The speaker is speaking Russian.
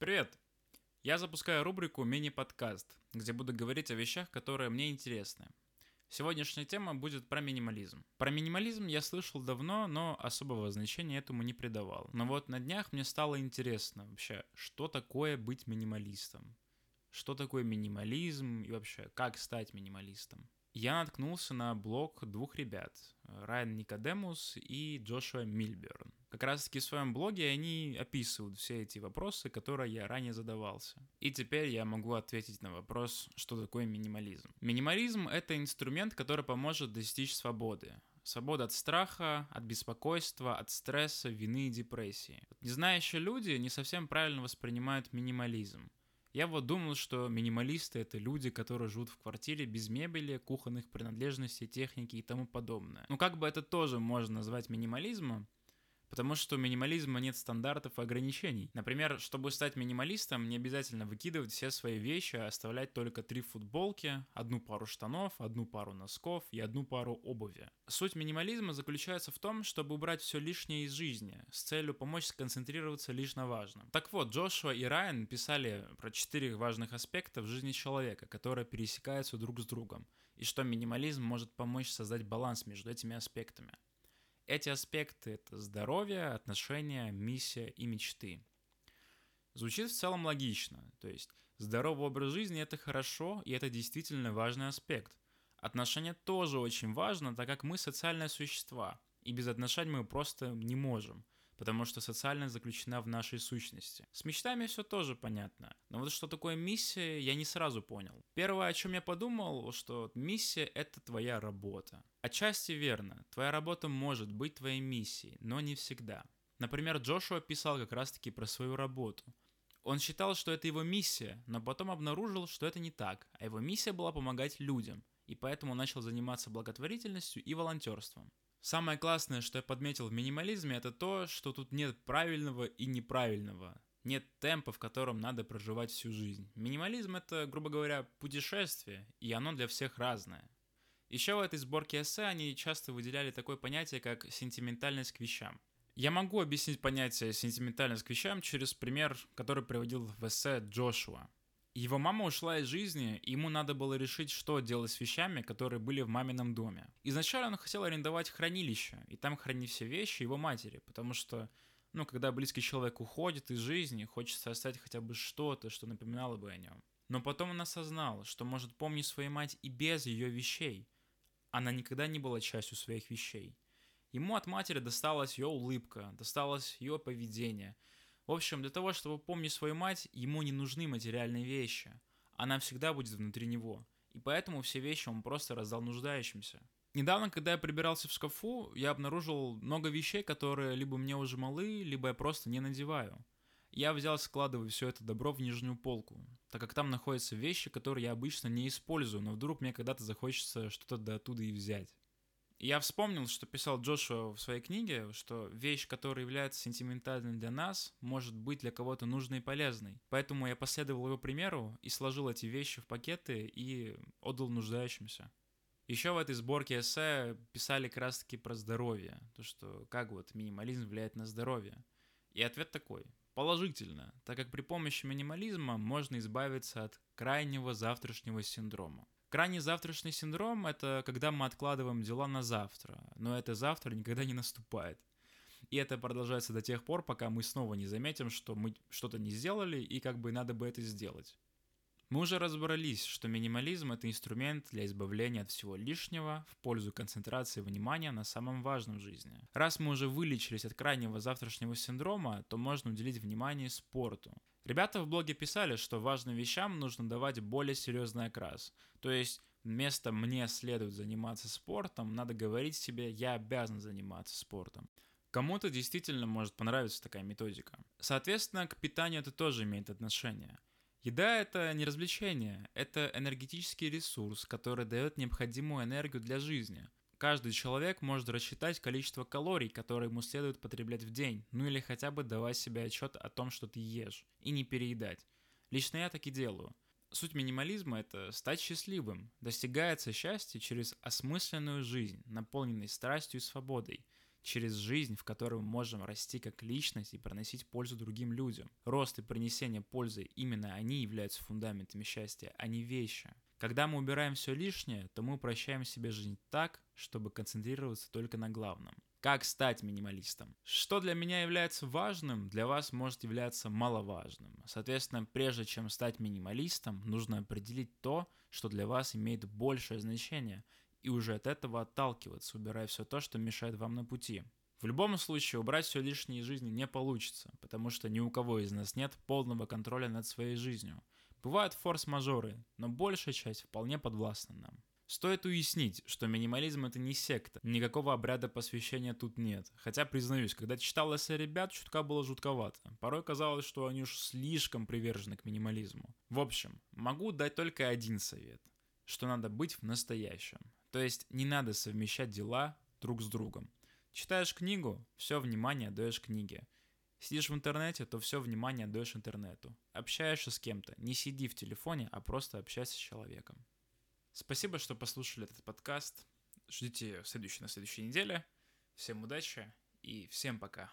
Привет! Я запускаю рубрику «Мини-подкаст», где буду говорить о вещах, которые мне интересны. Сегодняшняя тема будет про минимализм. Про минимализм я слышал давно, но особого значения этому не придавал. Но вот на днях мне стало интересно вообще, что такое быть минималистом? Что такое минимализм и вообще, как стать минималистом? Я наткнулся на блог двух ребят, Райан Никодемус и Джошуа Мильберн. Как раз таки в своем блоге они описывают все эти вопросы, которые я ранее задавался. И теперь я могу ответить на вопрос, что такое минимализм. Минимализм — это инструмент, который поможет достичь свободы. Свобода от страха, от беспокойства, от стресса, вины и депрессии. Незнающие люди не совсем правильно воспринимают минимализм. Я вот думал, что минималисты — это люди, которые живут в квартире без мебели, кухонных принадлежностей, техники и тому подобное. Ну как бы это тоже можно назвать минимализмом, Потому что у минимализма нет стандартов и ограничений. Например, чтобы стать минималистом, не обязательно выкидывать все свои вещи, а оставлять только три футболки, одну пару штанов, одну пару носков и одну пару обуви. Суть минимализма заключается в том, чтобы убрать все лишнее из жизни, с целью помочь сконцентрироваться лишь на важном. Так вот, Джошуа и Райан писали про четыре важных аспекта в жизни человека, которые пересекаются друг с другом, и что минимализм может помочь создать баланс между этими аспектами. Эти аспекты — это здоровье, отношения, миссия и мечты. Звучит в целом логично, то есть здоровый образ жизни — это хорошо, и это действительно важный аспект. Отношения тоже очень важно, так как мы социальные существа, и без отношений мы просто не можем — потому что социальность заключена в нашей сущности. С мечтами все тоже понятно, но вот что такое миссия, я не сразу понял. Первое, о чем я подумал, что миссия — это твоя работа. Отчасти верно, твоя работа может быть твоей миссией, но не всегда. Например, Джошуа писал как раз-таки про свою работу. Он считал, что это его миссия, но потом обнаружил, что это не так, а его миссия была помогать людям, и поэтому начал заниматься благотворительностью и волонтерством. Самое классное, что я подметил в минимализме, это то, что тут нет правильного и неправильного. Нет темпа, в котором надо проживать всю жизнь. Минимализм это, грубо говоря, путешествие, и оно для всех разное. Еще в этой сборке эссе они часто выделяли такое понятие, как сентиментальность к вещам. Я могу объяснить понятие сентиментальность к вещам через пример, который приводил в эссе Джошуа. Его мама ушла из жизни, и ему надо было решить, что делать с вещами, которые были в мамином доме. Изначально он хотел арендовать хранилище, и там хранить все вещи его матери, потому что, ну, когда близкий человек уходит из жизни, хочется оставить хотя бы что-то, что напоминало бы о нем. Но потом он осознал, что может помнить свою мать и без ее вещей. Она никогда не была частью своих вещей. Ему от матери досталась ее улыбка, досталось ее поведение – в общем, для того, чтобы помнить свою мать, ему не нужны материальные вещи. Она всегда будет внутри него. И поэтому все вещи он просто раздал нуждающимся. Недавно, когда я прибирался в шкафу, я обнаружил много вещей, которые либо мне уже малы, либо я просто не надеваю. Я взял складываю все это добро в нижнюю полку, так как там находятся вещи, которые я обычно не использую, но вдруг мне когда-то захочется что-то до оттуда и взять. Я вспомнил, что писал Джошуа в своей книге, что вещь, которая является сентиментальной для нас, может быть для кого-то нужной и полезной. Поэтому я последовал его примеру и сложил эти вещи в пакеты и отдал нуждающимся. Еще в этой сборке эссе писали как раз таки про здоровье, то что как вот минимализм влияет на здоровье. И ответ такой. Положительно, так как при помощи минимализма можно избавиться от крайнего завтрашнего синдрома. Крайний завтрашний синдром — это когда мы откладываем дела на завтра, но это завтра никогда не наступает. И это продолжается до тех пор, пока мы снова не заметим, что мы что-то не сделали и как бы надо бы это сделать. Мы уже разобрались, что минимализм — это инструмент для избавления от всего лишнего в пользу концентрации внимания на самом важном в жизни. Раз мы уже вылечились от крайнего завтрашнего синдрома, то можно уделить внимание спорту. Ребята в блоге писали, что важным вещам нужно давать более серьезный окрас. То есть вместо «мне следует заниматься спортом» надо говорить себе «я обязан заниматься спортом». Кому-то действительно может понравиться такая методика. Соответственно, к питанию это тоже имеет отношение – Еда — это не развлечение, это энергетический ресурс, который дает необходимую энергию для жизни. Каждый человек может рассчитать количество калорий, которые ему следует потреблять в день, ну или хотя бы давать себе отчет о том, что ты ешь, и не переедать. Лично я так и делаю. Суть минимализма — это стать счастливым. Достигается счастье через осмысленную жизнь, наполненной страстью и свободой, через жизнь, в которой мы можем расти как личность и приносить пользу другим людям. Рост и принесение пользы, именно они являются фундаментами счастья, а не вещи. Когда мы убираем все лишнее, то мы упрощаем себе жизнь так, чтобы концентрироваться только на главном. Как стать минималистом? Что для меня является важным, для вас может являться маловажным. Соответственно, прежде чем стать минималистом, нужно определить то, что для вас имеет большее значение, и уже от этого отталкиваться, убирая все то, что мешает вам на пути. В любом случае, убрать все лишнее из жизни не получится, потому что ни у кого из нас нет полного контроля над своей жизнью. Бывают форс-мажоры, но большая часть вполне подвластна нам. Стоит уяснить, что минимализм это не секта, никакого обряда посвящения тут нет. Хотя, признаюсь, когда читал эссе ребят, чутка было жутковато. Порой казалось, что они уж слишком привержены к минимализму. В общем, могу дать только один совет, что надо быть в настоящем. То есть не надо совмещать дела друг с другом. Читаешь книгу, все внимание даешь книге. Сидишь в интернете, то все внимание даешь интернету. Общаешься с кем-то, не сиди в телефоне, а просто общайся с человеком. Спасибо, что послушали этот подкаст. Ждите следующий на следующей неделе. Всем удачи и всем пока.